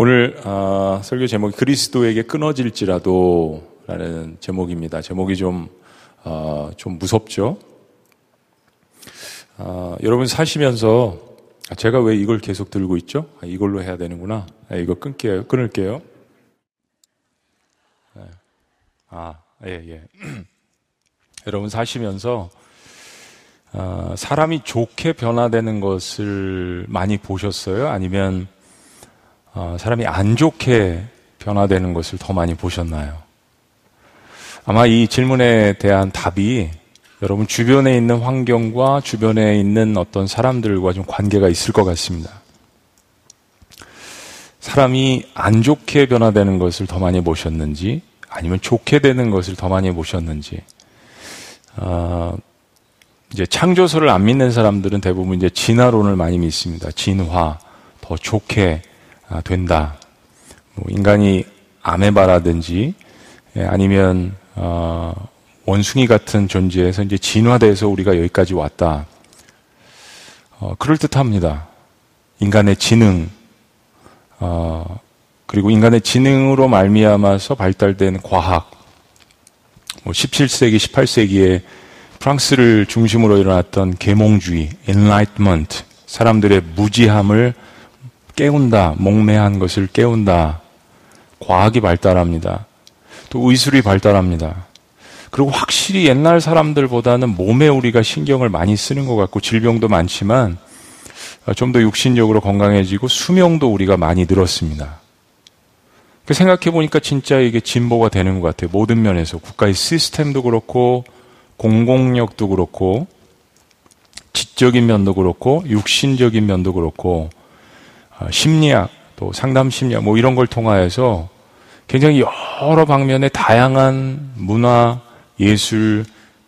오늘 어, 설교 제목이 그리스도에게 끊어질지라도라는 제목입니다. 제목이 좀, 어, 좀 무섭죠? 어, 여러분 사시면서 제가 왜 이걸 계속 들고 있죠? 아, 이걸로 해야 되는구나. 아, 이거 끊게요. 끊을게요. 네. 아, 예, 예. 여러분 사시면서 어, 사람이 좋게 변화되는 것을 많이 보셨어요? 아니면 어, 사람이 안 좋게 변화되는 것을 더 많이 보셨나요? 아마 이 질문에 대한 답이 여러분 주변에 있는 환경과 주변에 있는 어떤 사람들과 좀 관계가 있을 것 같습니다. 사람이 안 좋게 변화되는 것을 더 많이 보셨는지, 아니면 좋게 되는 것을 더 많이 보셨는지, 어, 이제 창조설을 안 믿는 사람들은 대부분 이제 진화론을 많이 믿습니다. 진화, 더 좋게 아, 된다. 뭐 인간이 아메바라든지 예, 아니면 어, 원숭이 같은 존재에서 이제 진화돼서 우리가 여기까지 왔다. 어, 그럴 듯합니다. 인간의 지능, 어, 그리고 인간의 지능으로 말미암아서 발달된 과학, 뭐 17세기, 18세기에 프랑스를 중심으로 일어났던 계몽주의, enlightenment, 사람들의 무지함을 깨운다, 목매한 것을 깨운다. 과학이 발달합니다. 또 의술이 발달합니다. 그리고 확실히 옛날 사람들보다는 몸에 우리가 신경을 많이 쓰는 것 같고 질병도 많지만 좀 더 육신적으로 건강해지고 수명도 우리가 많이 늘었습니다. 생각해 보니까 진짜 이게 진보가 되는 것 같아요. 모든 면에서 국가의 시스템도 그렇고 공공력도 그렇고 지적인 면도 그렇고 육신적인 면도 그렇고 어, 심리학 또 상담 심리학 뭐 이런 걸 통하여서 굉장히 여러 방면의 다양한 문화, 예술,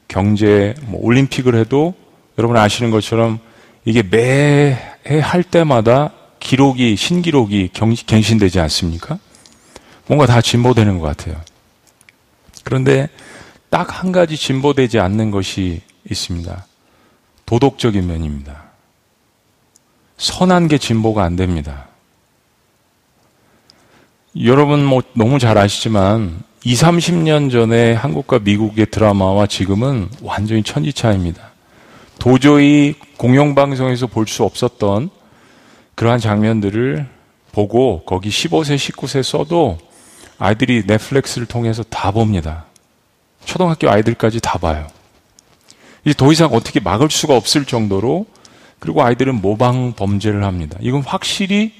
경제, 뭐 올림픽을 해도 여러분 아시는 것처럼 이게 매해 할 때마다 기록이 신기록이 갱신되지 않습니까? 뭔가 다 진보되는 것 같아요. 그런데 딱 한 가지 진보되지 않는 것이 있습니다. 도덕적인 면입니다. 선한 게 진보가 안 됩니다. 여러분 뭐 너무 잘 아시지만 2, 30년 전에 한국과 미국의 드라마와 지금은 완전히 천지차입니다. 도저히 공영방송에서 볼 수 없었던 그러한 장면들을 보고 거기 15세, 19세 써도 아이들이 넷플릭스를 통해서 다 봅니다. 초등학교 아이들까지 다 봐요. 이제 더 이상 어떻게 막을 수가 없을 정도로 그리고 아이들은 모방 범죄를 합니다. 이건 확실히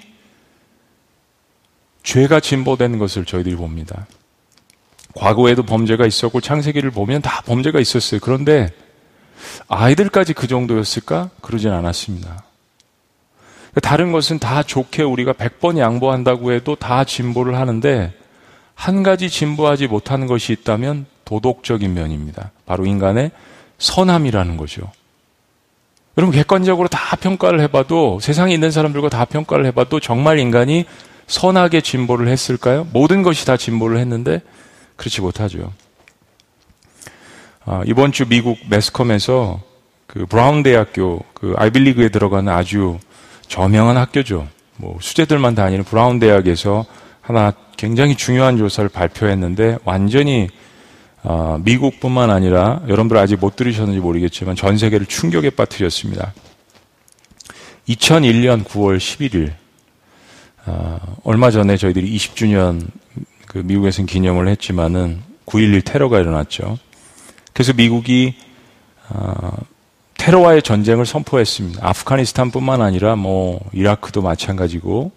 죄가 진보되는 것을 저희들이 봅니다. 과거에도 범죄가 있었고 창세기를 보면 다 범죄가 있었어요. 그런데 아이들까지 그 정도였을까? 그러진 않았습니다. 다른 것은 다 좋게 우리가 100번 양보한다고 해도 다 진보를 하는데 한 가지 진보하지 못하는 것이 있다면 도덕적인 면입니다. 바로 인간의 선함이라는 거죠. 여러분 객관적으로 다 평가를 해봐도 세상에 있는 사람들과 다 평가를 해봐도 정말 인간이 선하게 진보를 했을까요? 모든 것이 다 진보를 했는데 그렇지 못하죠. 아, 이번 주 미국 매스컴에서 그 브라운 대학교 그 아이빌리그에 들어가는 아주 저명한 학교죠. 뭐 수재들만 다니는 브라운 대학에서 하나 굉장히 중요한 조사를 발표했는데 완전히 어, 미국뿐만 아니라 여러분들 아직 못 들으셨는지 모르겠지만 전 세계를 충격에 빠뜨렸습니다. 2001년 9월 11일 어, 얼마 전에 저희들이 20주년 그 미국에서는 기념을 했지만은 9.11 테러가 일어났죠. 그래서 미국이 어, 테러와의 전쟁을 선포했습니다. 아프가니스탄뿐만 아니라 뭐 이라크도 마찬가지고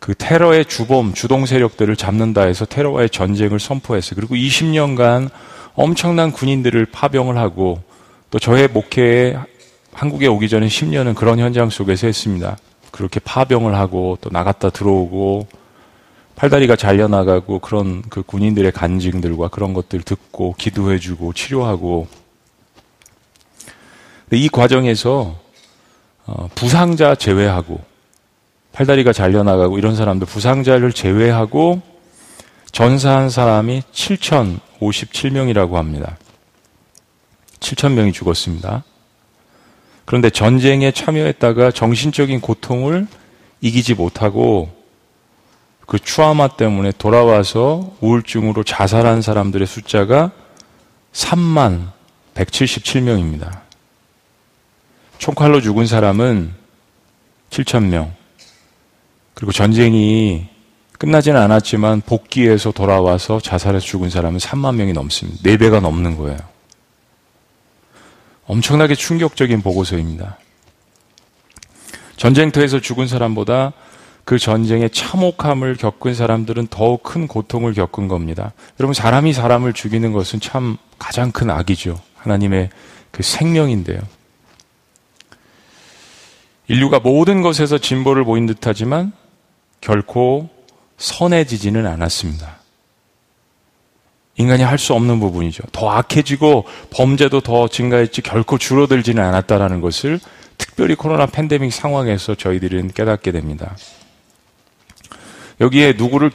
그 테러의 주범, 주동 세력들을 잡는다 해서 테러와의 전쟁을 선포했어요. 그리고 20년간 엄청난 군인들을 파병을 하고 또 저의 목회에 한국에 오기 전에 10년은 그런 현장 속에서 했습니다. 그렇게 파병을 하고 또 나갔다 들어오고 팔다리가 잘려나가고 그런 그 군인들의 간증들과 그런 것들 듣고 기도해주고 치료하고 이 과정에서 어, 부상자 제외하고 팔다리가 잘려나가고 이런 사람들 부상자를 제외하고 전사한 사람이 7,057명이라고 합니다. 7,000명이 죽었습니다. 그런데 전쟁에 참여했다가 정신적인 고통을 이기지 못하고 그 추아마 때문에 돌아와서 우울증으로 자살한 사람들의 숫자가 3만 177명입니다. 총칼로 죽은 사람은 7천 명. 그리고 전쟁이 끝나지는 않았지만 복귀해서 돌아와서 자살해서 죽은 사람은 3만 명이 넘습니다. 4배가 넘는 거예요. 엄청나게 충격적인 보고서입니다. 전쟁터에서 죽은 사람보다 그 전쟁의 참혹함을 겪은 사람들은 더욱 큰 고통을 겪은 겁니다. 여러분, 사람이 사람을 죽이는 것은 참 가장 큰 악이죠. 하나님의 그 생명인데요. 인류가 모든 것에서 진보를 보인 듯 하지만 결코 선해지지는 않았습니다. 인간이 할 수 없는 부분이죠. 더 악해지고 범죄도 더 증가했지 결코 줄어들지는 않았다라는 것을 특별히 코로나 팬데믹 상황에서 저희들은 깨닫게 됩니다. 여기에 누구를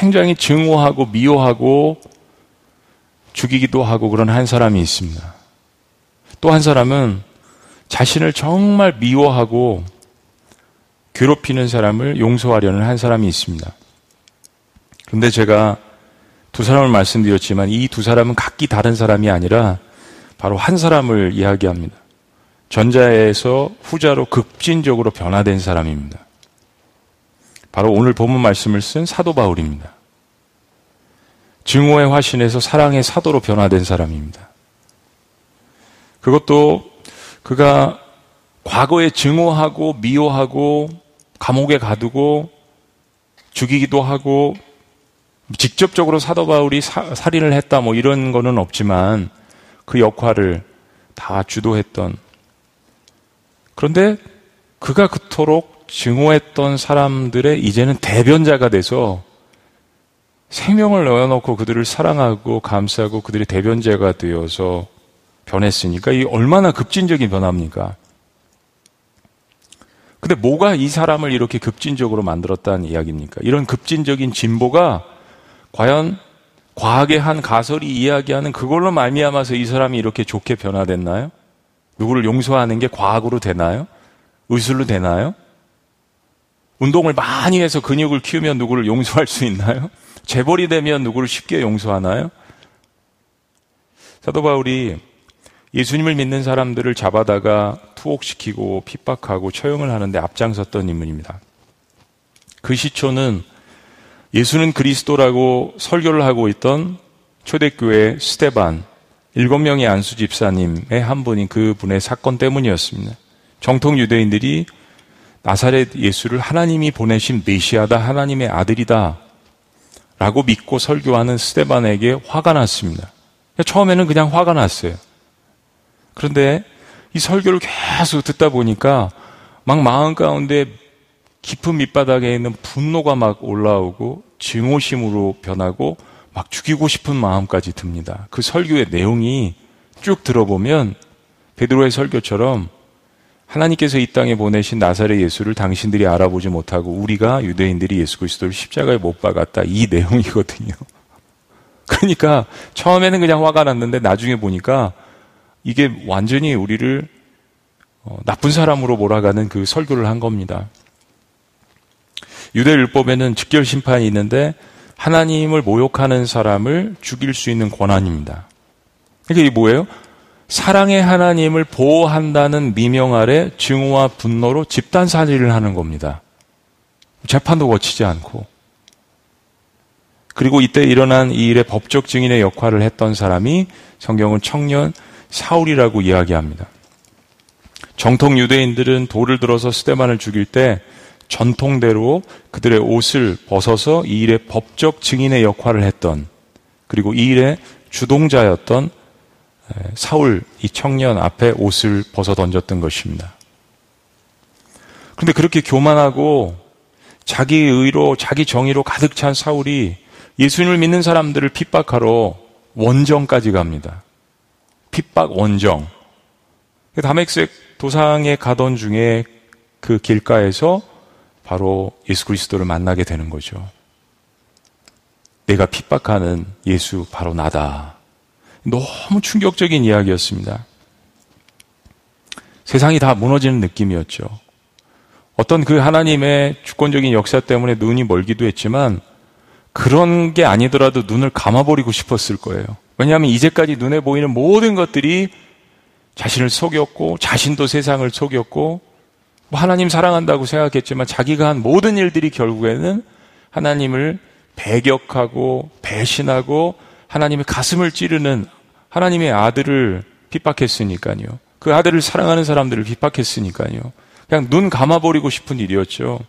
굉장히 증오하고 미워하고 죽이기도 하고 그런 한 사람이 있습니다. 또 한 사람은 자신을 정말 미워하고 괴롭히는 사람을 용서하려는 한 사람이 있습니다. 근데 제가 두 사람을 말씀드렸지만 이 두 사람은 각기 다른 사람이 아니라 바로 한 사람을 이야기합니다. 전자에서 후자로 급진적으로 변화된 사람입니다. 바로 오늘 본문 말씀을 쓴 사도 바울입니다. 증오의 화신에서 사랑의 사도로 변화된 사람입니다. 그것도 그가 과거에 증오하고 미워하고 감옥에 가두고 죽이기도 하고 직접적으로 사도 바울이 사, 살인을 했다 뭐 이런 거는 없지만 그 역할을 다 주도했던 그런데 그가 그토록 증오했던 사람들의 이제는 대변자가 돼서 생명을 넣어놓고 그들을 사랑하고 감싸고 그들의 대변자가 되어서 변했으니까 이 얼마나 급진적인 변화입니까? 근데 뭐가 이 사람을 이렇게 급진적으로 만들었다는 이야기입니까? 이런 급진적인 진보가 과연 과학의 한 가설이 이야기하는 그걸로 말미암아서 이 사람이 이렇게 좋게 변화됐나요? 누구를 용서하는 게 과학으로 되나요? 의술로 되나요? 운동을 많이 해서 근육을 키우면 누구를 용서할 수 있나요? 재벌이 되면 누구를 쉽게 용서하나요? 사도 바울이 예수님을 믿는 사람들을 잡아다가 투옥시키고 핍박하고 처형을 하는데 앞장섰던 인물입니다. 그 시초는 예수는 그리스도라고 설교를 하고 있던 초대교회 스테반 일곱 명의 안수 집사님의 한 분인 그 분의 사건 때문이었습니다. 정통 유대인들이 나사렛 예수를 하나님이 보내신 메시아다 하나님의 아들이다 라고 믿고 설교하는 스테반에게 화가 났습니다. 처음에는 그냥 화가 났어요. 그런데 이 설교를 계속 듣다 보니까 막 마음 가운데 깊은 밑바닥에 있는 분노가 막 올라오고 증오심으로 변하고 막 죽이고 싶은 마음까지 듭니다. 그 설교의 내용이 쭉 들어보면 베드로의 설교처럼 하나님께서 이 땅에 보내신 나사렛 예수를 당신들이 알아보지 못하고 우리가 유대인들이 예수 그리스도를 십자가에 못 박았다 이 내용이거든요. 그러니까 처음에는 그냥 화가 났는데 나중에 보니까 이게 완전히 우리를 어, 나쁜 사람으로 몰아가는 그 설교를 한 겁니다. 유대 율법에는 직결 심판이 있는데 하나님을 모욕하는 사람을 죽일 수 있는 권한입니다. 이게 뭐예요? 사랑의 하나님을 보호한다는 미명 아래 증오와 분노로 집단 살인을 하는 겁니다. 재판도 거치지 않고. 그리고 이때 일어난 이 일의 법적 증인의 역할을 했던 사람이 성경은 청년 사울이라고 이야기합니다. 정통 유대인들은 돌을 들어서 스테반을 죽일 때 전통대로 그들의 옷을 벗어서 이 일의 법적 증인의 역할을 했던 그리고 이 일의 주동자였던 사울 이 청년 앞에 옷을 벗어 던졌던 것입니다. 그런데 그렇게 교만하고 자기 의로 자기 정의로 가득 찬 사울이 예수님을 믿는 사람들을 핍박하러 원정까지 갑니다. 핍박 원정. 다맥색 도상에 가던 중에 그 길가에서 바로 예수 그리스도를 만나게 되는 거죠. 내가 핍박하는 예수 바로 나다. 너무 충격적인 이야기였습니다. 세상이 다 무너지는 느낌이었죠. 어떤 그 하나님의 주권적인 역사 때문에 눈이 멀기도 했지만 그런 게 아니더라도 눈을 감아버리고 싶었을 거예요. 왜냐하면 이제까지 눈에 보이는 모든 것들이 자신을 속였고 자신도 세상을 속였고 뭐 하나님 사랑한다고 생각했지만 자기가 한 모든 일들이 결국에는 하나님을 배격하고 배신하고 하나님의 가슴을 찌르는 하나님의 아들을 핍박했으니까요. 그 아들을 사랑하는 사람들을 핍박했으니까요. 그냥 눈 감아버리고 싶은 일이었죠.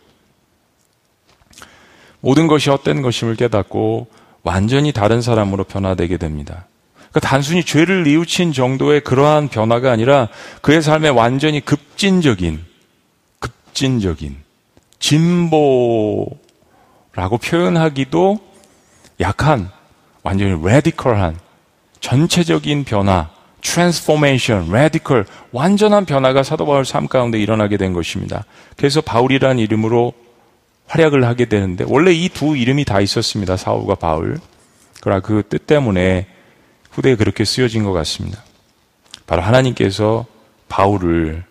모든 것이 헛된 것임을 깨닫고 완전히 다른 사람으로 변화되게 됩니다. 그러니까 단순히 죄를 뉘우친 정도의 그러한 변화가 아니라 그의 삶에 완전히 급진적인, 급진적인, 진보라고 표현하기도 약한, 완전히 radical한, 전체적인 변화, transformation, radical, 완전한 변화가 사도 바울 삶 가운데 일어나게 된 것입니다. 그래서 바울이라는 이름으로 활약을 하게 되는데 원래 이 두 이름이 다 있었습니다. 사울과 바울. 그러나 그 뜻 때문에 후대에 그렇게 쓰여진 것 같습니다. 바로 하나님께서 바울을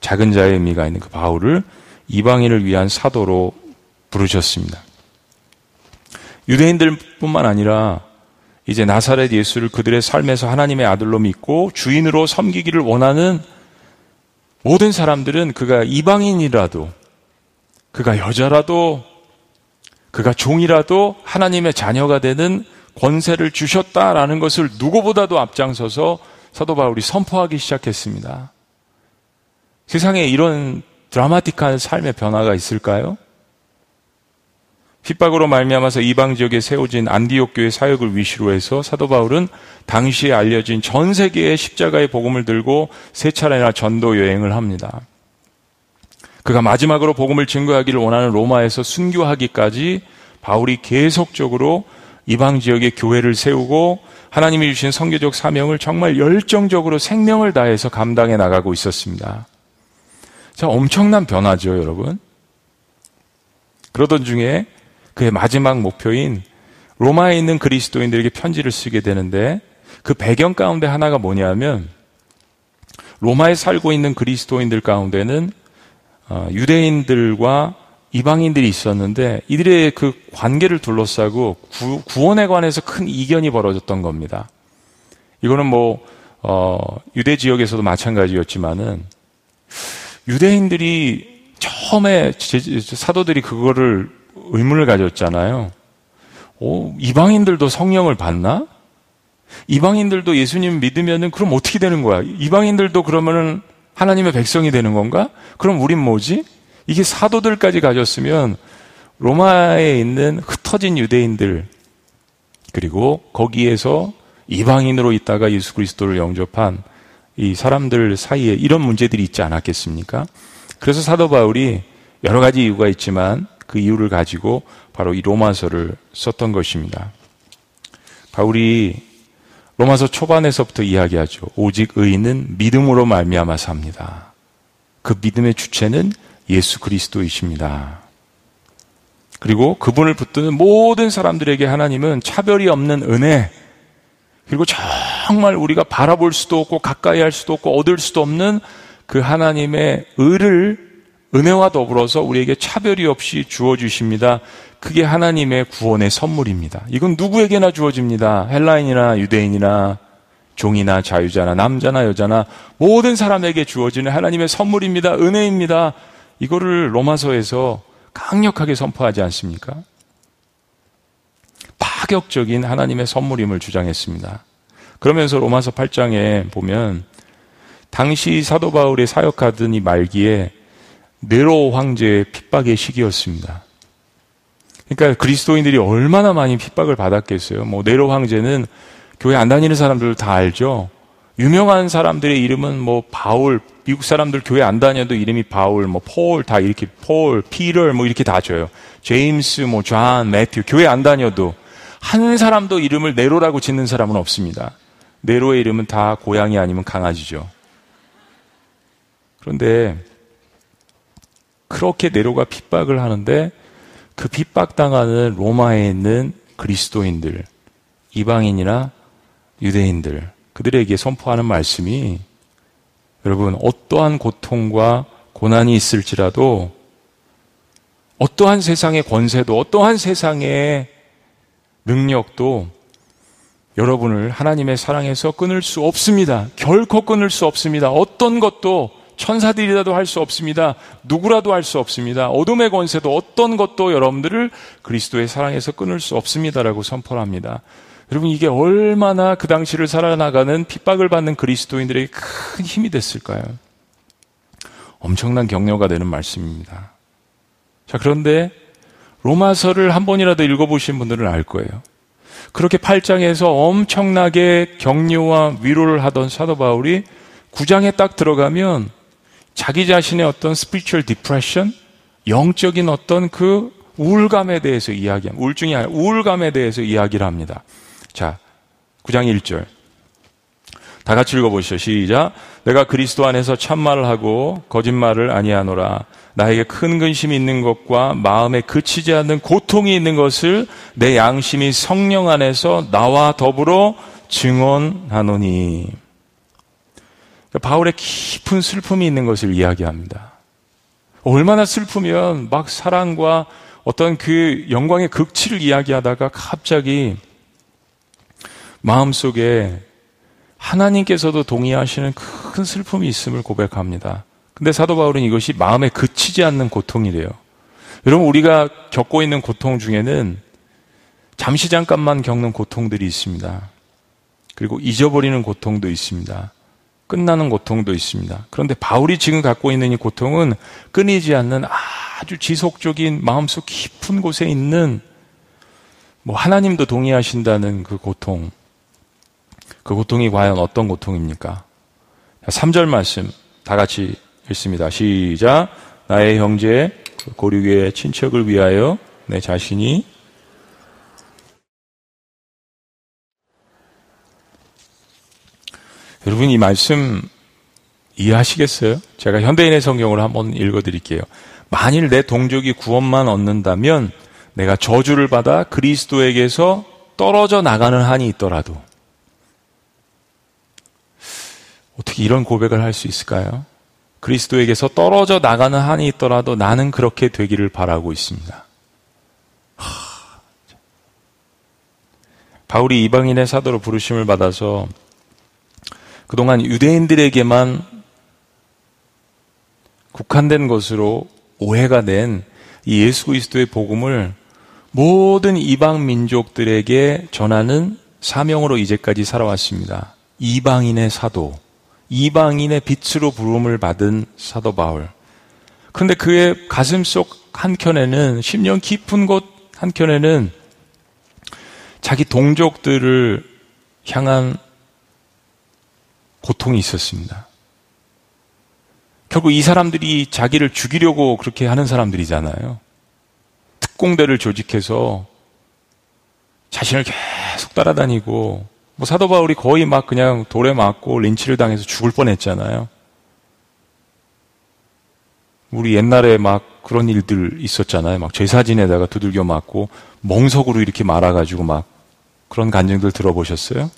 작은 자의 의미가 있는 그 바울을 이방인을 위한 사도로 부르셨습니다. 유대인들뿐만 아니라 이제 나사렛 예수를 그들의 삶에서 하나님의 아들로 믿고 주인으로 섬기기를 원하는 모든 사람들은 그가 이방인이라도 그가 여자라도 그가 종이라도 하나님의 자녀가 되는 권세를 주셨다라는 것을 누구보다도 앞장서서 사도 바울이 선포하기 시작했습니다. 세상에 이런 드라마틱한 삶의 변화가 있을까요? 핍박으로 말미암아서 이방 지역에 세워진 안디옥 교회 사역을 위시로 해서 사도 바울은 당시에 알려진 전 세계의 십자가의 복음을 들고 세 차례나 전도 여행을 합니다. 그가 마지막으로 복음을 증거하기를 원하는 로마에서 순교하기까지 바울이 계속적으로 이방 지역의 교회를 세우고 하나님이 주신 성교적 사명을 정말 열정적으로 생명을 다해서 감당해 나가고 있었습니다. 자, 엄청난 변화죠, 여러분. 그러던 중에 그의 마지막 목표인 로마에 있는 그리스도인들에게 편지를 쓰게 되는데 그 배경 가운데 하나가 뭐냐면 로마에 살고 있는 그리스도인들 가운데는 어, 유대인들과 이방인들이 있었는데 이들의 그 관계를 둘러싸고 구, 원에 관해서 큰 이견이 벌어졌던 겁니다. 이거는 뭐 어, 유대 지역에서도 마찬가지였지만은 유대인들이 처음에 사도들이 그거를 의문을 가졌잖아요. 오, 이방인들도 성령을 받나? 이방인들도 예수님 믿으면은 그럼 어떻게 되는 거야? 이방인들도 그러면은 하나님의 백성이 되는 건가? 그럼 우린 뭐지? 이게 사도들까지 가졌으면 로마에 있는 흩어진 유대인들 그리고 거기에서 이방인으로 있다가 예수 그리스도를 영접한 이 사람들 사이에 이런 문제들이 있지 않았겠습니까? 그래서 사도 바울이 여러 가지 이유가 있지만 그 이유를 가지고 바로 이 로마서를 썼던 것입니다. 바울이 로마서 초반에서부터 이야기하죠. 오직 의인은 믿음으로 말미암아 삽니다. 그 믿음의 주체는 예수 그리스도이십니다. 그리고 그분을 붙드는 모든 사람들에게 하나님은 차별이 없는 은혜, 그리고 정말 우리가 바라볼 수도 없고 가까이 할 수도 없고 얻을 수도 없는 그 하나님의 의를 은혜와 더불어서 우리에게 차별이 없이 주어주십니다. 그게 하나님의 구원의 선물입니다. 이건 누구에게나 주어집니다. 헬라인이나 유대인이나 종이나 자유자나 남자나 여자나 모든 사람에게 주어지는 하나님의 선물입니다. 은혜입니다. 이거를 로마서에서 강력하게 선포하지 않습니까? 파격적인 하나님의 선물임을 주장했습니다. 그러면서 로마서 8장에 보면 당시 사도 바울의 사역하던 이 말기에 네로 황제의 핍박의 시기였습니다. 그러니까 그리스도인들이 얼마나 많이 핍박을 받았겠어요. 뭐 네로 황제는 교회 안 다니는 사람들 다 알죠. 유명한 사람들의 이름은 뭐 바울, 미국 사람들 교회 안 다녀도 이름이 바울, 뭐 폴 다 이렇게 폴, 피터 뭐 이렇게 다 줘요. 제임스, 뭐 존, 매튜 교회 안 다녀도 한 사람도 이름을 네로라고 짓는 사람은 없습니다. 네로의 이름은 다 고양이 아니면 강아지죠. 그런데 그렇게 네로가 핍박을 하는데 그 핍박당하는 로마에 있는 그리스도인들, 이방인이나 유대인들, 그들에게 선포하는 말씀이 여러분, 어떠한 고통과 고난이 있을지라도 어떠한 세상의 권세도 어떠한 세상의 능력도 여러분을 하나님의 사랑에서 끊을 수 없습니다. 결코 끊을 수 없습니다. 어떤 것도 천사들이라도 할 수 없습니다. 누구라도 할 수 없습니다. 어둠의 권세도 어떤 것도 여러분들을 그리스도의 사랑에서 끊을 수 없습니다라고 선포합니다. 여러분 이게 얼마나 그 당시를 살아나가는 핍박을 받는 그리스도인들에게 큰 힘이 됐을까요? 엄청난 격려가 되는 말씀입니다. 자, 그런데 로마서를 한 번이라도 읽어보신 분들은 알 거예요. 그렇게 8장에서 엄청나게 격려와 위로를 하던 사도 바울이 9장에 딱 들어가면 자기 자신의 어떤 spiritual depression, 영적인 어떤 그 우울감에 대해서 이야기합니다. 우울증이 아니라 우울감에 대해서 이야기를 합니다. 자, 9장 1절. 다 같이 읽어보시죠. 시작. 내가 그리스도 안에서 참말을 하고 거짓말을 아니하노라. 나에게 큰 근심이 있는 것과 마음에 그치지 않는 고통이 있는 것을 내 양심이 성령 안에서 나와 더불어 증언하노니. 바울의 깊은 슬픔이 있는 것을 이야기합니다. 얼마나 슬프면 막 사랑과 어떤 그 영광의 극치를 이야기하다가 갑자기 마음속에 하나님께서도 동의하시는 큰 슬픔이 있음을 고백합니다. 근데 사도 바울은 이것이 마음에 그치지 않는 고통이래요. 여러분, 우리가 겪고 있는 고통 중에는 잠시 잠깐만 겪는 고통들이 있습니다. 그리고 잊어버리는 고통도 있습니다. 끝나는 고통도 있습니다. 그런데 바울이 지금 갖고 있는 이 고통은 끊이지 않는 아주 지속적인 마음속 깊은 곳에 있는 뭐 하나님도 동의하신다는 그 고통. 그 고통이 과연 어떤 고통입니까? 3절 말씀 다 같이 읽습니다. 시작. 나의 형제 고륙의 친척을 위하여 내 자신이 여러분 이 말씀 이해하시겠어요? 제가 현대인의 성경을 한번 읽어 드릴게요. 만일 내 동족이 구원만 얻는다면 내가 저주를 받아 그리스도에게서 떨어져 나가는 한이 있더라도 어떻게 이런 고백을 할 수 있을까요? 그리스도에게서 떨어져 나가는 한이 있더라도 나는 그렇게 되기를 바라고 있습니다. 하... 바울이 이방인의 사도로 부르심을 받아서 그동안 유대인들에게만 국한된 것으로 오해가 된 이 예수 그리스도의 복음을 모든 이방 민족들에게 전하는 사명으로 이제까지 살아왔습니다. 이방인의 사도. 이방인의 빛으로 부름을 받은 사도 바울. 그런데 그의 가슴 속 한켠에는 10년 깊은 곳 한켠에는 자기 동족들을 향한 고통이 있었습니다. 결국 이 사람들이 자기를 죽이려고 그렇게 하는 사람들이잖아요. 특공대를 조직해서 자신을 계속 따라다니고 뭐 사도 바울이 거의 막 그냥 돌에 맞고 린치를 당해서 죽을 뻔했잖아요. 우리 옛날에 막 그런 일들 있었잖아요. 막 제사진에다가 두들겨 맞고 멍석으로 이렇게 말아가지고 막 그런 간증들 들어보셨어요?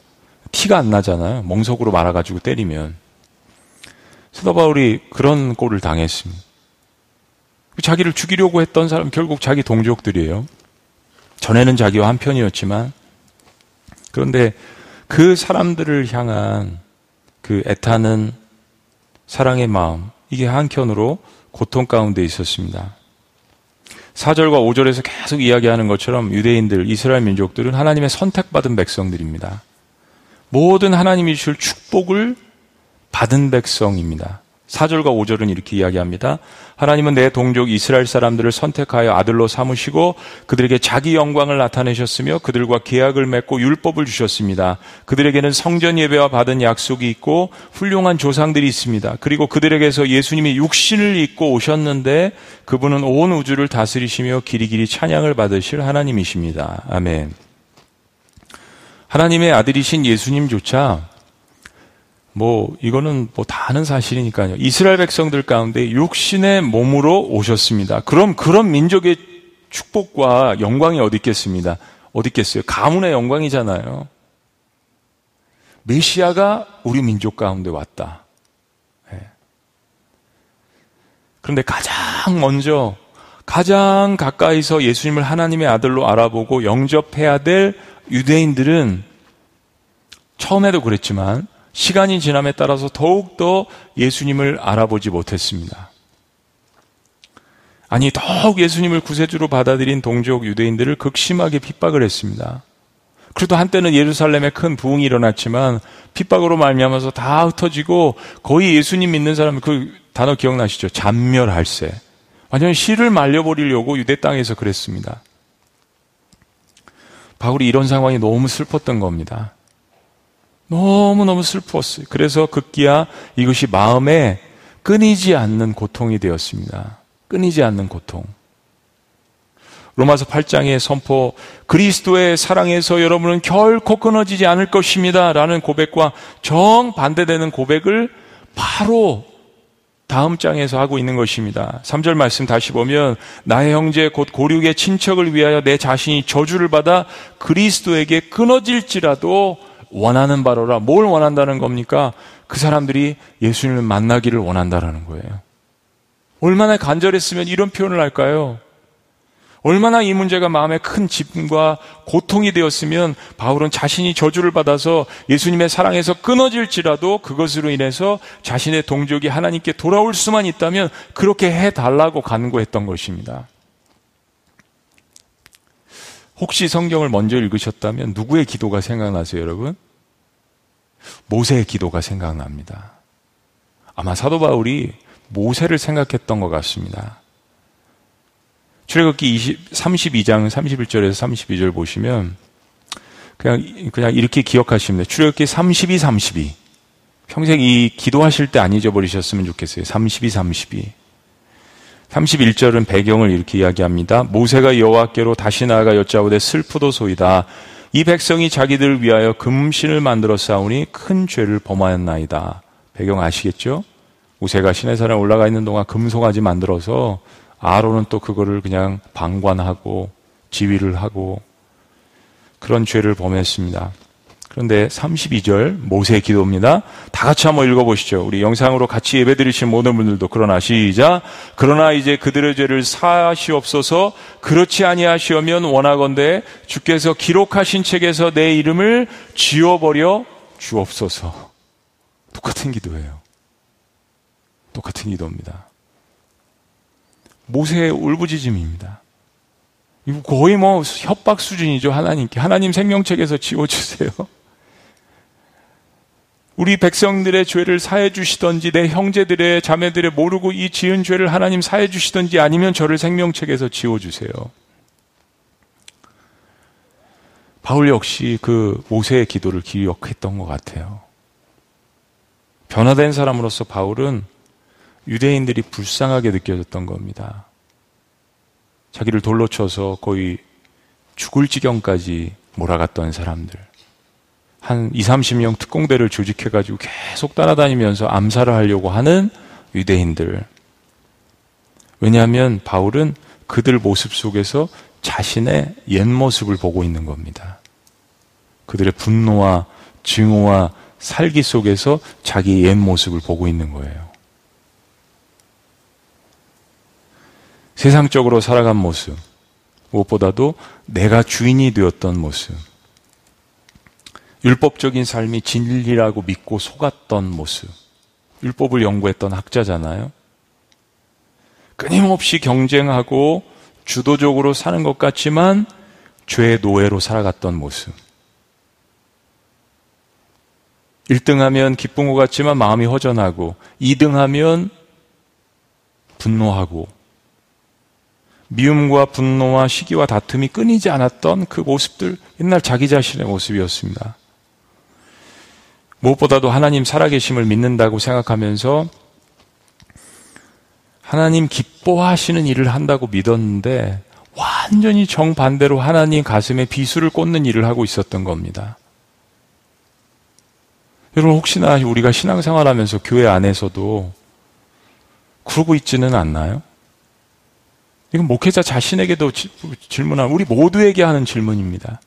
티가 안 나잖아요. 멍석으로 말아가지고 때리면. 사도 바울이 그런 꼴을 당했습니다. 자기를 죽이려고 했던 사람 결국 자기 동족들이에요. 전에는 자기와 한편이었지만 그런데 그 사람들을 향한 그 애타는 사랑의 마음, 이게 한켠으로 고통 가운데 있었습니다. 4절과 5절에서 계속 이야기하는 것처럼 유대인들, 이스라엘 민족들은 하나님의 선택받은 백성들입니다. 모든 하나님이 주실 축복을 받은 백성입니다. 4절과 5절은 이렇게 이야기합니다. 하나님은 내 동족 이스라엘 사람들을 선택하여 아들로 삼으시고 그들에게 자기 영광을 나타내셨으며 그들과 계약을 맺고 율법을 주셨습니다. 그들에게는 성전 예배와 받은 약속이 있고 훌륭한 조상들이 있습니다. 그리고 그들에게서 예수님이 육신을 입고 오셨는데 그분은 온 우주를 다스리시며 길이길이 찬양을 받으실 하나님이십니다. 아멘. 하나님의 아들이신 예수님조차 뭐 이거는 뭐 다 아는 사실이니까요. 이스라엘 백성들 가운데 육신의 몸으로 오셨습니다. 그럼 그런 민족의 축복과 영광이 어디 있겠습니다. 어디 있겠어요? 가문의 영광이잖아요. 메시아가 우리 민족 가운데 왔다. 네. 그런데 가장 먼저 가장 가까이서 예수님을 하나님의 아들로 알아보고 영접해야 될 유대인들은 처음에도 그랬지만 시간이 지남에 따라서 더욱더 예수님을 알아보지 못했습니다. 아니, 더욱 예수님을 구세주로 받아들인 동족 유대인들을 극심하게 핍박을 했습니다. 그래도 한때는 예루살렘에 큰 부흥이 일어났지만 핍박으로 말미암아서 다 흩어지고 거의 예수님 믿는 사람 그 단어 기억나시죠? 잔멸할세. 완전 씨를 말려버리려고 유대 땅에서 그랬습니다. 바울이 이런 상황이 너무 슬펐던 겁니다. 너무너무 슬펐어요. 그래서 급기야 이것이 마음에 끊이지 않는 고통이 되었습니다. 끊이지 않는 고통. 로마서 8장의 선포, 그리스도의 사랑에서 여러분은 결코 끊어지지 않을 것입니다. 라는 고백과 정반대되는 고백을 바로 다음 장에서 하고 있는 것입니다. 3절 말씀 다시 보면 나의 형제 곧 고륙의 친척을 위하여 내 자신이 저주를 받아 그리스도에게 끊어질지라도 원하는 바로라. 뭘 원한다는 겁니까? 그 사람들이 예수님을 만나기를 원한다라는 거예요. 얼마나 간절했으면 이런 표현을 할까요? 얼마나 이 문제가 마음에 큰 짐과 고통이 되었으면 바울은 자신이 저주를 받아서 예수님의 사랑에서 끊어질지라도 그것으로 인해서 자신의 동족이 하나님께 돌아올 수만 있다면 그렇게 해달라고 간구했던 것입니다. 혹시 성경을 먼저 읽으셨다면 누구의 기도가 생각나세요, 여러분? 모세의 기도가 생각납니다. 아마 사도 바울이 모세를 생각했던 것 같습니다. 출애굽기 20, 32장 31절에서 32절 보시면 그냥 그냥 이렇게 기억하시면 돼요. 출애굽기 32, 32. 평생 이 기도하실 때 안 잊어버리셨으면 좋겠어요. 32, 32. 31절은 배경을 이렇게 이야기합니다. 모세가 여호와께로 다시 나아가 여짜오되 슬프도 소이다. 이 백성이 자기들을 위하여 금신을 만들어 싸우니 큰 죄를 범하였나이다. 배경 아시겠죠? 모세가 시내산에 올라가 있는 동안 금송아지 만들어서 아론은 또 그거를 그냥 방관하고 지휘를 하고 그런 죄를 범했습니다. 그런데 32절 모세의 기도입니다. 다 같이 한번 읽어보시죠. 우리 영상으로 같이 예배드리신 모든 분들도 그러나 시작. 그러나 이제 그들의 죄를 사하시옵소서 그렇지 아니하시오면 원하건대 주께서 기록하신 책에서 내 이름을 지워버려 주옵소서. 똑같은 기도예요. 똑같은 기도입니다. 모세의 울부짖음입니다. 이거 거의 뭐 협박 수준이죠, 하나님께. 하나님 생명책에서 지워주세요. 우리 백성들의 죄를 사해 주시던지 내 형제들의 자매들의 모르고 이 지은 죄를 하나님 사해 주시던지 아니면 저를 생명책에서 지워 주세요. 바울 역시 그 모세의 기도를 기억했던 것 같아요. 변화된 사람으로서 바울은 유대인들이 불쌍하게 느껴졌던 겁니다. 자기를 돌로 쳐서 거의 죽을 지경까지 몰아갔던 사람들. 한 2, 30명 특공대를 조직해가지고 계속 따라다니면서 암살을 하려고 하는 유대인들. 왜냐하면 바울은 그들 모습 속에서 자신의 옛 모습을 보고 있는 겁니다. 그들의 분노와 증오와 살기 속에서 자기 옛 모습을 보고 있는 거예요. 세상적으로 살아간 모습, 무엇보다도 내가 주인이 되었던 모습, 율법적인 삶이 진리라고 믿고 속았던 모습. 율법을 연구했던 학자잖아요. 끊임없이 경쟁하고 주도적으로 사는 것 같지만 죄의 노예로 살아갔던 모습. 1등하면 기쁜 것 같지만 마음이 허전하고 2등하면 분노하고 미움과 분노와 시기와 다툼이 끊이지 않았던 그 모습들 옛날 자기 자신의 모습이었습니다. 무엇보다도 하나님 살아계심을 믿는다고 생각하면서 하나님 기뻐하시는 일을 한다고 믿었는데 완전히 정반대로 하나님 가슴에 비수를 꽂는 일을 하고 있었던 겁니다. 여러분 혹시나 우리가 신앙생활하면서 교회 안에서도 그러고 있지는 않나요? 이건 목회자 자신에게도 질문한 우리 모두에게 하는 질문입니다.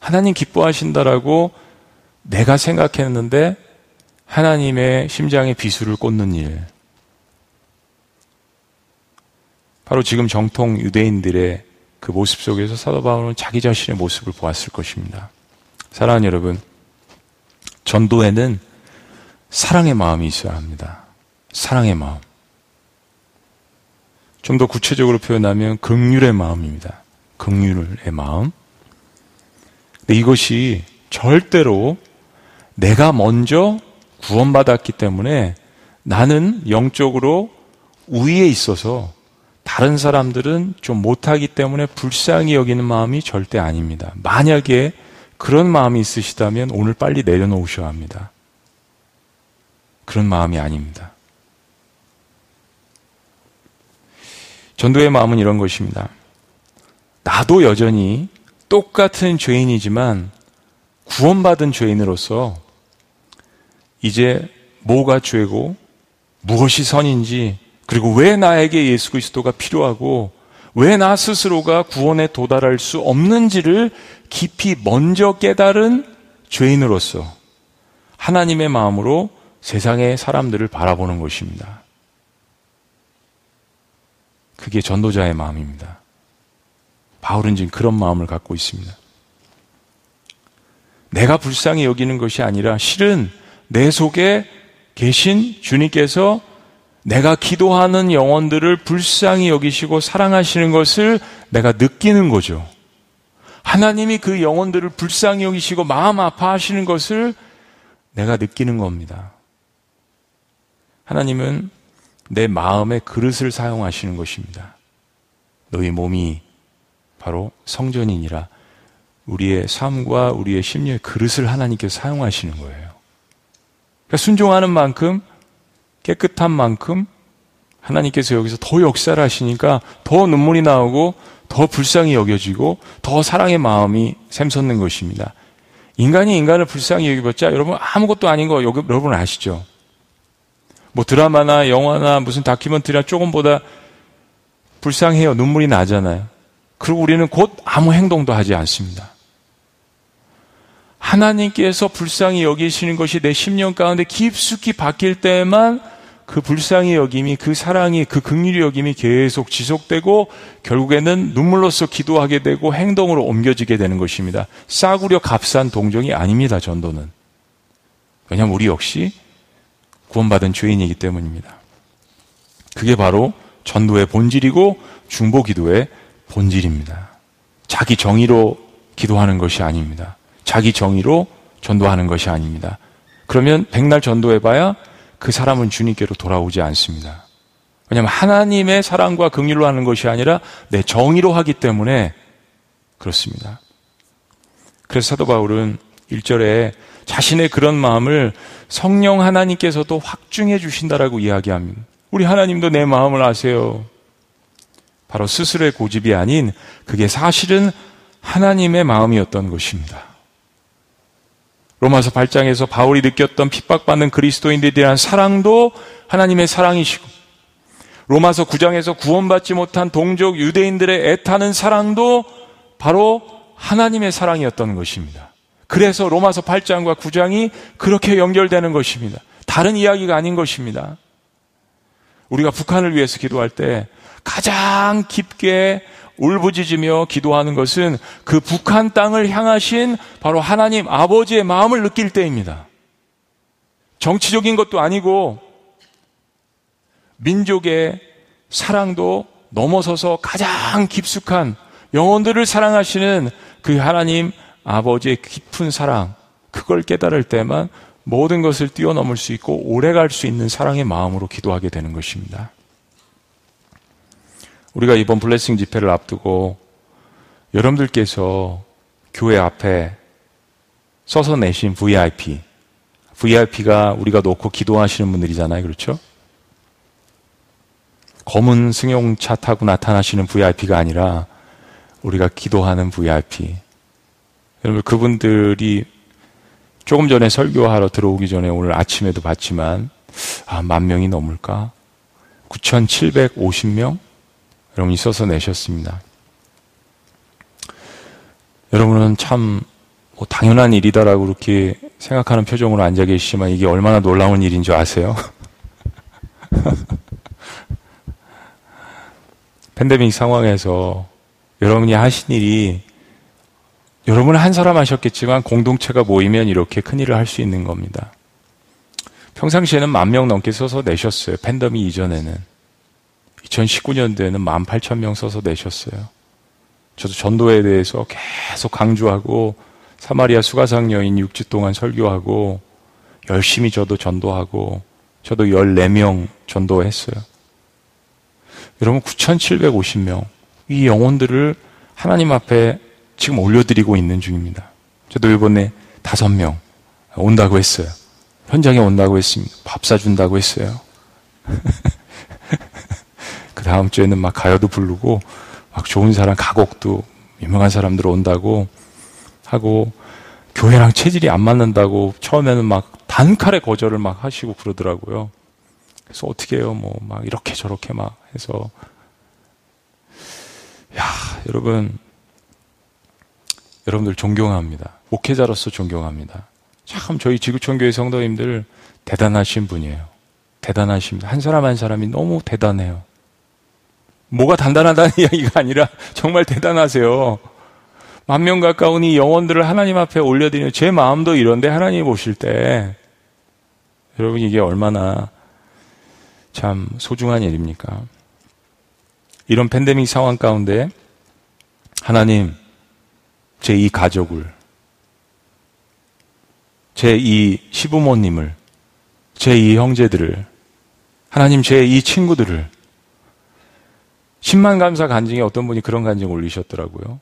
하나님 기뻐하신다라고 내가 생각했는데 하나님의 심장에 비수를 꽂는 일. 바로 지금 정통 유대인들의 그 모습 속에서 사도 바울은 자기 자신의 모습을 보았을 것입니다. 사랑하는 여러분, 전도에는 사랑의 마음이 있어야 합니다. 사랑의 마음. 좀 더 구체적으로 표현하면 극률의 마음입니다. 극률의 마음. 근데 이것이 절대로 내가 먼저 구원받았기 때문에 나는 영적으로 우위에 있어서 다른 사람들은 좀 못하기 때문에 불쌍히 여기는 마음이 절대 아닙니다. 만약에 그런 마음이 있으시다면 오늘 빨리 내려놓으셔야 합니다. 그런 마음이 아닙니다. 전도의 마음은 이런 것입니다. 나도 여전히 똑같은 죄인이지만 구원받은 죄인으로서 이제 뭐가 죄고 무엇이 선인지 그리고 왜 나에게 예수 그리스도가 필요하고 왜 나 스스로가 구원에 도달할 수 없는지를 깊이 먼저 깨달은 죄인으로서 하나님의 마음으로 세상의 사람들을 바라보는 것입니다. 그게 전도자의 마음입니다. 바울은 지금 그런 마음을 갖고 있습니다. 내가 불쌍히 여기는 것이 아니라 실은 내 속에 계신 주님께서 내가 기도하는 영혼들을 불쌍히 여기시고 사랑하시는 것을 내가 느끼는 거죠. 하나님이 그 영혼들을 불쌍히 여기시고 마음 아파하시는 것을 내가 느끼는 겁니다. 하나님은 내 마음의 그릇을 사용하시는 것입니다. 너희 몸이 바로 성전이니라 우리의 삶과 우리의 심리의 그릇을 하나님께서 사용하시는 거예요. 그러니까 순종하는 만큼 깨끗한 만큼 하나님께서 여기서 더 역사를 하시니까 더 눈물이 나오고 더 불쌍히 여겨지고 더 사랑의 마음이 샘솟는 것입니다. 인간이 인간을 불쌍히 여기봤자 여러분 아무것도 아닌 거 여러분 아시죠? 뭐 드라마나 영화나 무슨 다큐멘터리나 조금보다 불쌍해요. 눈물이 나잖아요. 그리고 우리는 곧 아무 행동도 하지 않습니다. 하나님께서 불쌍히 여기시는 것이 내 심령 가운데 깊숙이 바뀔 때만 그 불쌍히 여김이 그 사랑이 그 극률이 여김이 계속 지속되고 결국에는 눈물로써 기도하게 되고 행동으로 옮겨지게 되는 것입니다. 싸구려 값싼 동정이 아닙니다. 전도는. 왜냐하면 우리 역시 구원받은 죄인이기 때문입니다. 그게 바로 전도의 본질이고 중보 기도의 본질입니다. 자기 정의로 기도하는 것이 아닙니다. 자기 정의로 전도하는 것이 아닙니다. 그러면 백날 전도해봐야 그 사람은 주님께로 돌아오지 않습니다. 왜냐하면 하나님의 사랑과 긍휼로 하는 것이 아니라 내 정의로 하기 때문에 그렇습니다. 그래서 사도 바울은 1절에 자신의 그런 마음을 성령 하나님께서도 확증해 주신다라고 이야기합니다. 우리 하나님도 내 마음을 아세요. 바로 스스로의 고집이 아닌 그게 사실은 하나님의 마음이었던 것입니다. 로마서 8장에서 바울이 느꼈던 핍박받는 그리스도인들에 대한 사랑도 하나님의 사랑이시고 로마서 9장에서 구원받지 못한 동족 유대인들의 애타는 사랑도 바로 하나님의 사랑이었던 것입니다. 그래서 로마서 8장과 9장이 그렇게 연결되는 것입니다. 다른 이야기가 아닌 것입니다. 우리가 북한을 위해서 기도할 때 가장 깊게 울부짖으며 기도하는 것은 그 북한 땅을 향하신 바로 하나님 아버지의 마음을 느낄 때입니다. 정치적인 것도 아니고 민족의 사랑도 넘어서서 가장 깊숙한 영혼들을 사랑하시는 그 하나님 아버지의 깊은 사랑, 그걸 깨달을 때만 모든 것을 뛰어넘을 수 있고 오래 갈 수 있는 사랑의 마음으로 기도하게 되는 것입니다. 우리가 이번 블레싱 집회를 앞두고 여러분들께서 교회 앞에 써서 내신 VIP, VIP가 우리가 놓고 기도하시는 분들이잖아요. 그렇죠? 검은 승용차 타고 나타나시는 VIP가 아니라 우리가 기도하는 VIP. 여러분, 그분들이 조금 전에 설교하러 들어오기 전에 오늘 아침에도 봤지만, 아, 만 명이 넘을까? 9,750명? 여러분이 써서 내셨습니다. 여러분은 참 뭐 당연한 일이다라고 그렇게 생각하는 표정으로 앉아 계시지만 이게 얼마나 놀라운 일인 줄 아세요? 팬데믹 상황에서 여러분이 하신 일이 여러분은 한 사람 하셨겠지만 공동체가 모이면 이렇게 큰 일을 할 수 있는 겁니다. 평상시에는 만 명 넘게 써서 내셨어요. 팬데믹 이전에는. 2019년도에는 만 8천 명 써서 내셨어요. 저도 전도에 대해서 계속 강조하고 사마리아 수가상 여인 6주 동안 설교하고 열심히 저도 전도하고 저도 14명 전도했어요. 여러분 9,750명 이 영혼들을 하나님 앞에 지금 올려드리고 있는 중입니다. 저도 이번에 5명 온다고 했어요. 현장에 온다고 했습니다. 밥 사준다고 했어요. 그 다음 주에는 막 가요도 부르고 막 좋은 사람 가곡도 유명한 사람들 온다고 하고 교회랑 체질이 안 맞는다고 처음에는 막 단칼에 거절을 막 하시고 그러더라고요. 그래서 어떻게 해요? 뭐 막 이렇게 저렇게 막 해서 야, 여러분 여러분들 존경합니다. 목회자로서 존경합니다. 참 저희 지구촌 교회 성도님들 대단하신 분이에요. 대단하십니다. 한 사람 한 사람이 너무 대단해요. 뭐가 단단하다는 이야기가 아니라 정말 대단하세요. 만 명 가까운 이 영혼들을 하나님 앞에 올려드리는 제 마음도 이런데 하나님 보실 때 여러분 이게 얼마나 참 소중한 일입니까? 이런 팬데믹 상황 가운데 하나님 제이 가족을 제이 시부모님을 제이 형제들을 하나님 제이 친구들을 10만 감사 간증에 어떤 분이 그런 간증 올리셨더라고요.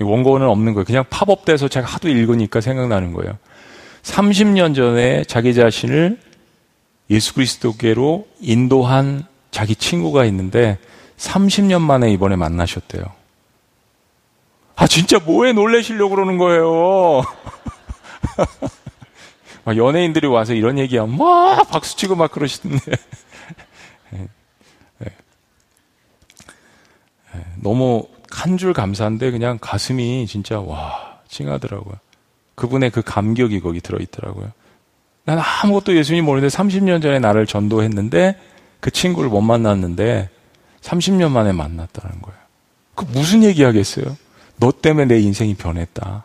원고는 없는 거예요. 그냥 팝업돼서 제가 하도 읽으니까 생각나는 거예요. 30년 전에 자기 자신을 예수 그리스도께로 인도한 자기 친구가 있는데 30년 만에 이번에 만나셨대요. 아, 진짜 뭐에 놀래시려고 그러는 거예요? 연예인들이 와서 이런 얘기하면 막 박수치고 막 그러시던데. 너무 한 줄 감사한데 그냥 가슴이 진짜 와 찡하더라고요. 그분의 그 감격이 거기 들어있더라고요. 난 아무것도 예수님 모르는데 30년 전에 나를 전도했는데 그 친구를 못 만났는데 30년 만에 만났다는 거예요. 그 무슨 얘기 하겠어요? 너 때문에 내 인생이 변했다.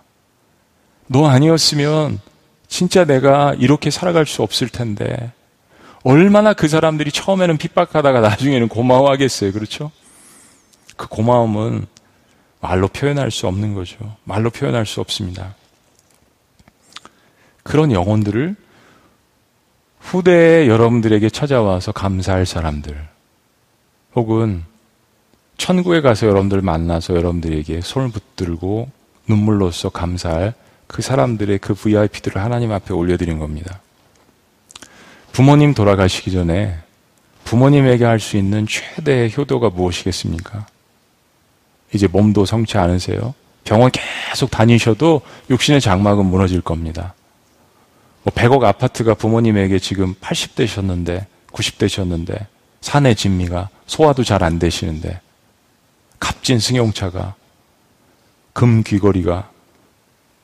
너 아니었으면 진짜 내가 이렇게 살아갈 수 없을 텐데 얼마나 그 사람들이 처음에는 핍박하다가 나중에는 고마워하겠어요. 그렇죠? 그 고마움은 말로 표현할 수 없는 거죠. 말로 표현할 수 없습니다. 그런 영혼들을 후대에 여러분들에게 찾아와서 감사할 사람들, 혹은 천국에 가서 여러분들 만나서 여러분들에게 손을 붙들고 눈물로써 감사할 그 사람들의 그 VIP들을 하나님 앞에 올려드린 겁니다. 부모님 돌아가시기 전에 부모님에게 할 수 있는 최대의 효도가 무엇이겠습니까? 이제 몸도 성치 않으세요. 병원 계속 다니셔도 육신의 장막은 무너질 겁니다. 뭐 100억 아파트가 부모님에게 지금 80대셨는데, 90대셨는데, 사내 진미가 소화도 잘 안 되시는데, 값진 승용차가, 금 귀걸이가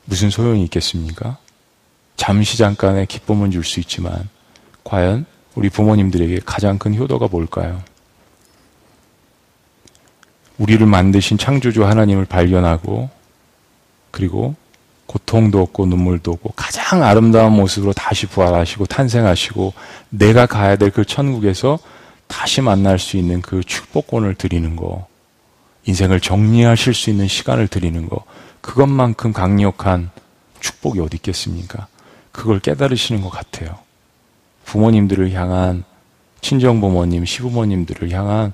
무슨 소용이 있겠습니까? 잠시 잠깐의 기쁨은 줄 수 있지만, 과연 우리 부모님들에게 가장 큰 효도가 뭘까요? 우리를 만드신 창조주 하나님을 발견하고 그리고 고통도 없고 눈물도 없고 가장 아름다운 모습으로 다시 부활하시고 탄생하시고 내가 가야 될 그 천국에서 다시 만날 수 있는 그 축복권을 드리는 거 인생을 정리하실 수 있는 시간을 드리는 거 그것만큼 강력한 축복이 어디 있겠습니까? 그걸 깨달으시는 것 같아요. 부모님들을 향한 친정 부모님, 시부모님들을 향한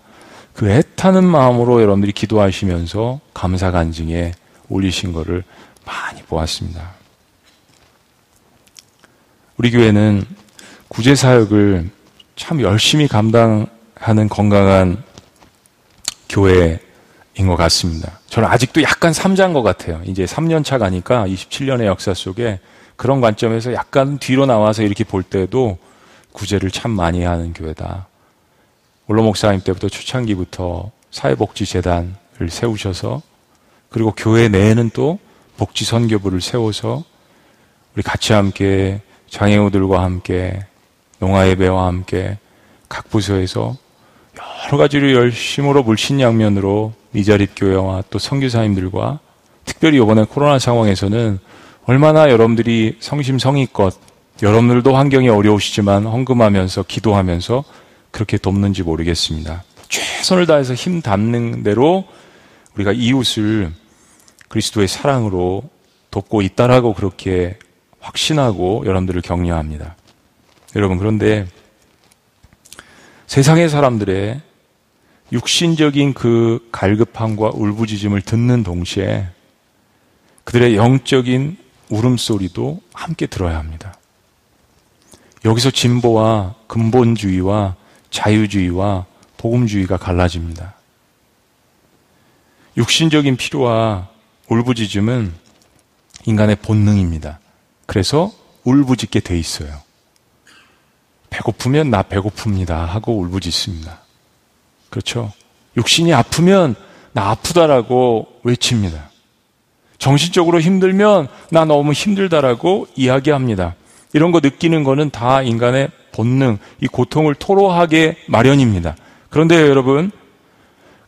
그 애타는 마음으로 여러분들이 기도하시면서 감사 간증에 올리신 것을 많이 보았습니다. 우리 교회는 구제 사역을 참 열심히 감당하는 건강한 교회인 것 같습니다. 저는 아직도 약간 삼자인 것 같아요. 이제 3년 차 가니까 27년의 역사 속에 그런 관점에서 약간 뒤로 나와서 이렇게 볼 때도 구제를 참 많이 하는 교회다. 올로 목사님 때부터 초창기부터 사회복지재단을 세우셔서 그리고 교회 내에는 또 복지 선교부를 세워서 우리 같이 함께 장애우들과 함께 농아예배와 함께 각 부서에서 여러 가지로 열심으로 물신양면으로 미자립 교회와 또 성교사님들과 특별히 이번에 코로나 상황에서는 얼마나 여러분들이 성심성의껏 여러분들도 환경이 어려우시지만 헌금하면서 기도하면서 그렇게 돕는지 모르겠습니다. 최선을 다해서 힘 닿는 대로 우리가 이웃을 그리스도의 사랑으로 돕고 있다라고 그렇게 확신하고 여러분들을 격려합니다. 여러분, 그런데 세상의 사람들의 육신적인 그 갈급함과 울부짖음을 듣는 동시에 그들의 영적인 울음소리도 함께 들어야 합니다. 여기서 진보와 근본주의와 자유주의와 복음주의가 갈라집니다. 육신적인 필요와 울부짖음은 인간의 본능입니다. 그래서 울부짖게 돼 있어요. 배고프면 나 배고픕니다 하고 울부짖습니다. 그렇죠? 육신이 아프면 나 아프다라고 외칩니다. 정신적으로 힘들면 나 너무 힘들다라고 이야기합니다. 이런 거 느끼는 거는 다 인간의 본능, 이 고통을 토로하게 마련입니다. 그런데 여러분,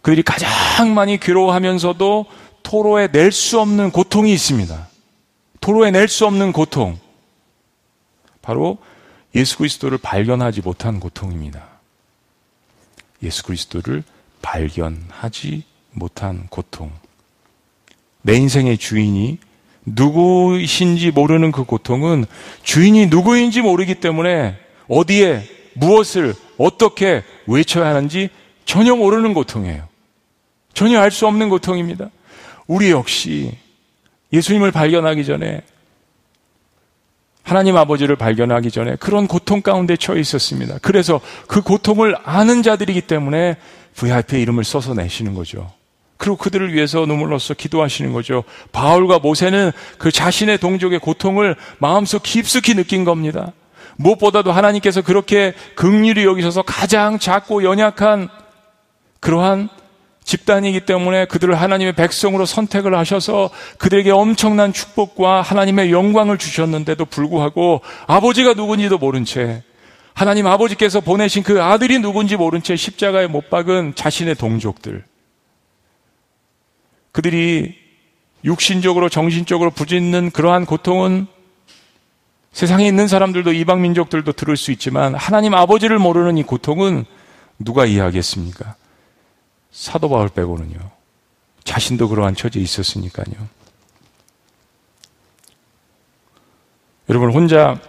그들이 가장 많이 괴로워하면서도 토로해 낼 수 없는 고통이 있습니다. 토로해 낼 수 없는 고통. 바로 예수 그리스도를 발견하지 못한 고통입니다. 예수 그리스도를 발견하지 못한 고통. 내 인생의 주인이 누구이신지 모르는 그 고통은 주인이 누구인지 모르기 때문에 어디에 무엇을 어떻게 외쳐야 하는지 전혀 모르는 고통이에요. 전혀 알 수 없는 고통입니다. 우리 역시 예수님을 발견하기 전에 하나님 아버지를 발견하기 전에 그런 고통 가운데 처해 있었습니다. 그래서 그 고통을 아는 자들이기 때문에 VIP의 이름을 써서 내시는 거죠. 그리고 그들을 위해서 눈물로써 기도하시는 거죠. 바울과 모세는 그 자신의 동족의 고통을 마음속 깊숙이 느낀 겁니다. 무엇보다도 하나님께서 그렇게 극률이 여기셔서 가장 작고 연약한 그러한 집단이기 때문에 그들을 하나님의 백성으로 선택을 하셔서 그들에게 엄청난 축복과 하나님의 영광을 주셨는데도 불구하고 아버지가 누군지도 모른 채 하나님 아버지께서 보내신 그 아들이 누군지 모른 채 십자가에 못 박은 자신의 동족들 그들이 육신적으로 정신적으로 부짓는 그러한 고통은 세상에 있는 사람들도 이방 민족들도 들을 수 있지만 하나님 아버지를 모르는 이 고통은 누가 이해하겠습니까? 사도 바울 빼고는요. 자신도 그러한 처지에 있었으니까요. 여러분 혼자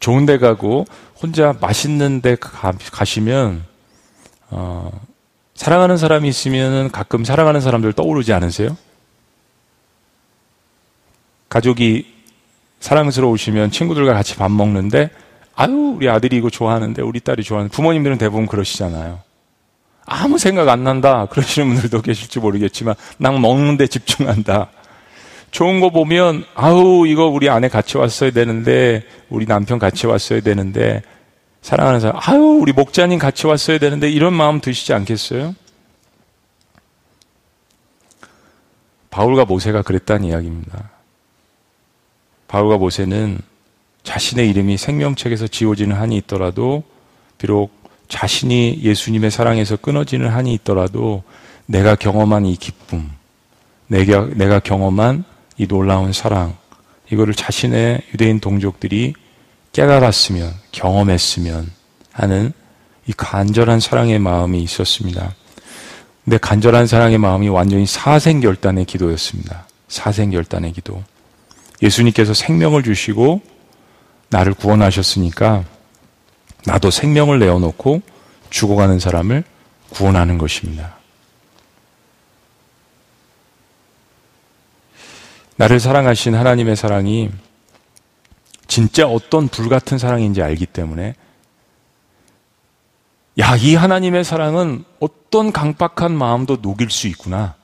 좋은 데 가고 혼자 맛있는 데 가, 시면 어, 사랑하는 사람이 있으면 가끔 사랑하는 사람들 떠오르지 않으세요? 가족이 사랑스러우시면 친구들과 같이 밥 먹는데 아유 우리 아들이 이거 좋아하는데 우리 딸이 좋아하는 부모님들은 대부분 그러시잖아요. 아무 생각 안 난다 그러시는 분들도 계실지 모르겠지만 난 먹는데 집중한다. 좋은 거 보면 아우 이거 우리 아내 같이 왔어야 되는데 우리 남편 같이 왔어야 되는데 사랑하는 사람, 아유, 우리 목자님 같이 왔어야 되는데 이런 마음 드시지 않겠어요? 바울과 모세가 그랬다는 이야기입니다. 바울과 모세는 자신의 이름이 생명책에서 지워지는 한이 있더라도 비록 자신이 예수님의 사랑에서 끊어지는 한이 있더라도 내가 경험한 이 기쁨, 내가, 내가 경험한 이 놀라운 사랑, 이거를 자신의 유대인 동족들이 깨달았으면, 경험했으면 하는 이 간절한 사랑의 마음이 있었습니다. 근데 간절한 사랑의 마음이 완전히 사생결단의 기도였습니다. 사생결단의 기도. 예수님께서 생명을 주시고 나를 구원하셨으니까 나도 생명을 내어놓고 죽어가는 사람을 구원하는 것입니다. 나를 사랑하신 하나님의 사랑이 진짜 어떤 불같은 사랑인지 알기 때문에 야, 이 하나님의 사랑은 어떤 강박한 마음도 녹일 수 있구나.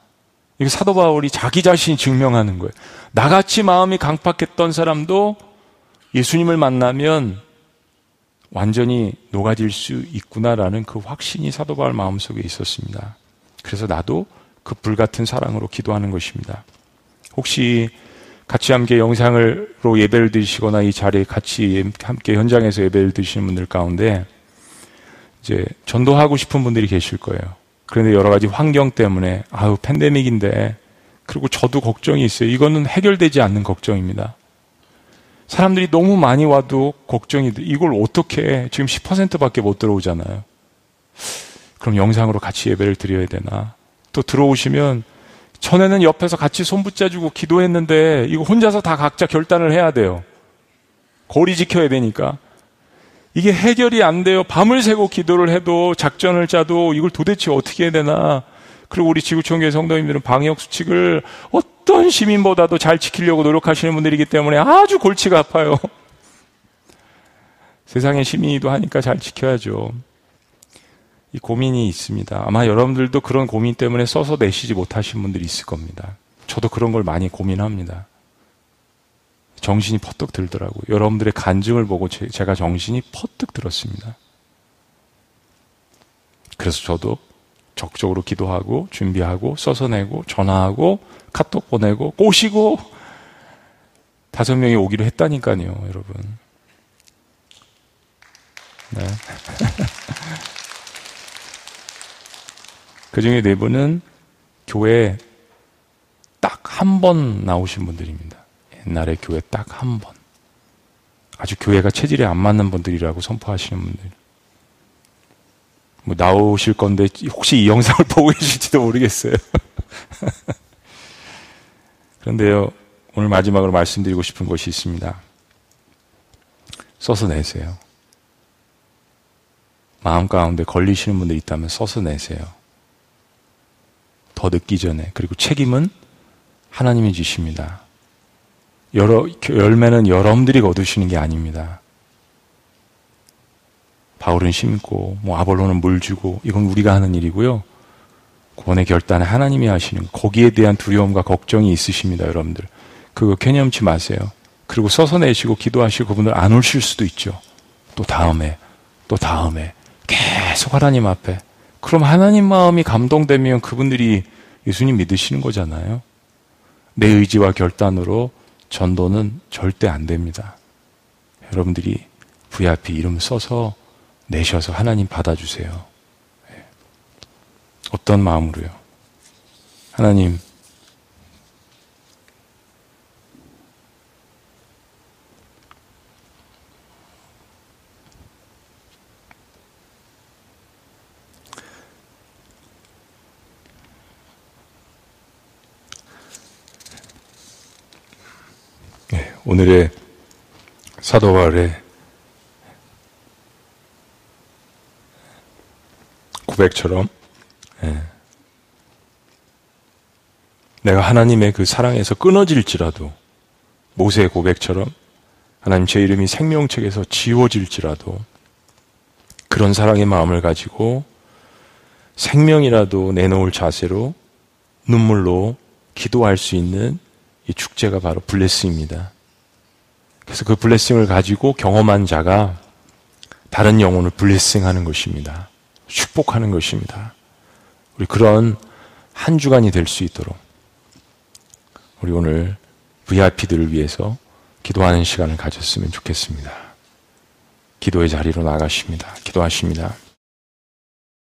이게 사도 바울이 자기 자신이 증명하는 거예요. 나같이 마음이 강박했던 사람도 예수님을 만나면 완전히 녹아질 수 있구나라는 그 확신이 사도 바울 마음속에 있었습니다. 그래서 나도 그 불같은 사랑으로 기도하는 것입니다. 혹시 같이 함께 영상으로 예배를 드시거나 이 자리에 같이 함께 현장에서 예배를 드시는 분들 가운데 이제 전도하고 싶은 분들이 계실 거예요. 그런데 여러 가지 환경 때문에 아유 팬데믹인데 그리고 저도 걱정이 있어요. 이거는 해결되지 않는 걱정입니다. 사람들이 너무 많이 와도 걱정이 돼. 이걸 어떻게 해? 지금 10%밖에 못 들어오잖아요. 그럼 영상으로 같이 예배를 드려야 되나? 또 들어오시면 전에는 옆에서 같이 손 붙잡고 기도했는데 이거 혼자서 다 각자 결단을 해야 돼요. 거리 지켜야 되니까. 이게 해결이 안 돼요. 밤을 새고 기도를 해도 작전을 짜도 이걸 도대체 어떻게 해야 되나. 그리고 우리 지구촌교회 성도님들은 방역 수칙을 어떤 시민보다도 잘 지키려고 노력하시는 분들이기 때문에 아주 골치가 아파요. 세상의 시민이도 하니까 잘 지켜야죠. 이 고민이 있습니다. 아마 여러분들도 그런 고민 때문에 써서 내시지 못하신 분들이 있을 겁니다. 저도 그런 걸 많이 고민합니다. 정신이 퍼뜩 들더라고요. 여러분들의 간증을 보고 제 가 정신이 퍼뜩 들었습니다. 그래서 저도 적극적으로 기도하고 준비하고 써서 내고 전화하고 카톡 보내고 꼬시고 다섯 명이 오기로 했다니까요, 여러분. 네. 그 중에 네 분은 교회 딱 한 번 나오신 분들입니다. 옛날에 교회 딱 한 번. 아주 교회가 체질에 안 맞는 분들이라고 선포하시는 분들. 뭐 나오실 건데 혹시 이 영상을 보고 계실지도 모르겠어요. 그런데요, 오늘 마지막으로 말씀드리고 싶은 것이 있습니다. 써서 내세요. 마음 가운데 걸리시는 분들 있다면 써서 내세요. 더 늦기 전에. 그리고 책임은 하나님이 주십니다. 열매는 여러분들이 거두시는 게 아닙니다. 바울은 심고, 뭐 아볼로는 물 주고, 이건 우리가 하는 일이고요. 구원의 결단은 하나님이 하시는, 거기에 대한 두려움과 걱정이 있으십니다, 여러분들. 그거 개념치 마세요. 그리고 써서 내시고 기도하시고 그분들 안 오실 수도 있죠. 또 다음에, 또 다음에. 계속 하나님 앞에. 그럼 하나님 마음이 감동되면 그분들이 예수님 믿으시는 거잖아요. 내 의지와 결단으로 전도는 절대 안 됩니다. 여러분들이 VIP 이름 써서 내셔서 하나님 받아주세요. 예. 어떤 마음으로요? 하나님, 네, 오늘의 사도 바울의 고백처럼 예. 내가 하나님의 그 사랑에서 끊어질지라도 모세의 고백처럼 하나님 제 이름이 생명책에서 지워질지라도 그런 사랑의 마음을 가지고 생명이라도 내놓을 자세로 눈물로 기도할 수 있는 이 축제가 바로 블레스입니다. 그래서 그 블레싱을 가지고 경험한 자가 다른 영혼을 블레싱하는 것입니다. 축복하는 것입니다. 우리 그런 한 주간이 될 수 있도록 우리 오늘 VIP들을 위해서 기도하는 시간을 가졌으면 좋겠습니다. 기도의 자리로 나가십니다. 기도하십니다.